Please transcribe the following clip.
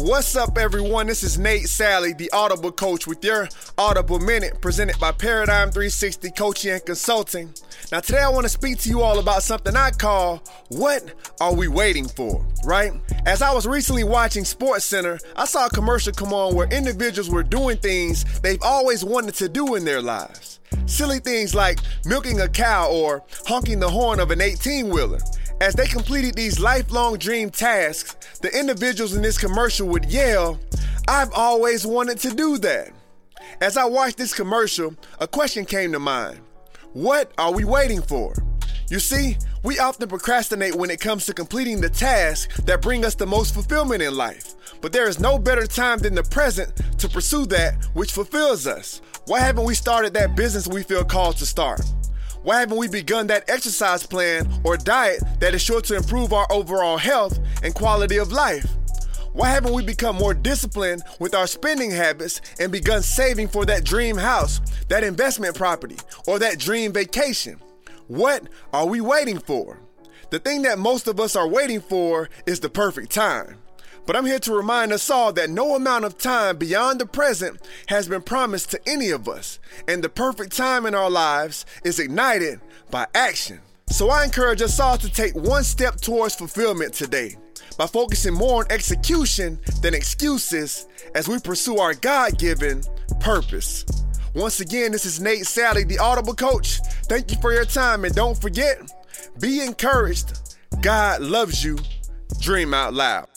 What's up, everyone? This is Nate Salley, the Audible Coach, with your Audible Minute presented by Paradigm 360 Coaching and Consulting. Now, today I want to speak to you all about something I call What Are We Waiting For? Right? As I was recently watching Sports Center, I saw a commercial come on where individuals were doing things they've always wanted to do in their lives. Silly things like milking a cow or honking the horn of an 18 wheeler. As they completed these lifelong dream tasks, the individuals in this commercial would yell, I've always wanted to do that. As I watched this commercial, a question came to mind What are we waiting for? You see, we often procrastinate when it comes to completing the tasks that bring us the most fulfillment in life. But there is no better time than the present to pursue that which fulfills us. Why haven't we started that business we feel called to start? Why haven't we begun that exercise plan or diet that is sure to improve our overall health and quality of life? Why haven't we become more disciplined with our spending habits and begun saving for that dream house, that investment property, or that dream vacation? What are we waiting for? The thing that most of us are waiting for is the perfect time. But I'm here to remind us all that no amount of time beyond the present has been promised to any of us, and the perfect time in our lives is ignited by action. So I encourage us all to take one step towards fulfillment today by focusing more on execution than excuses as we pursue our God given purpose. Once again, this is Nate Salley, the Audible Coach. Thank you for your time, and don't forget be encouraged. God loves you. Dream out loud.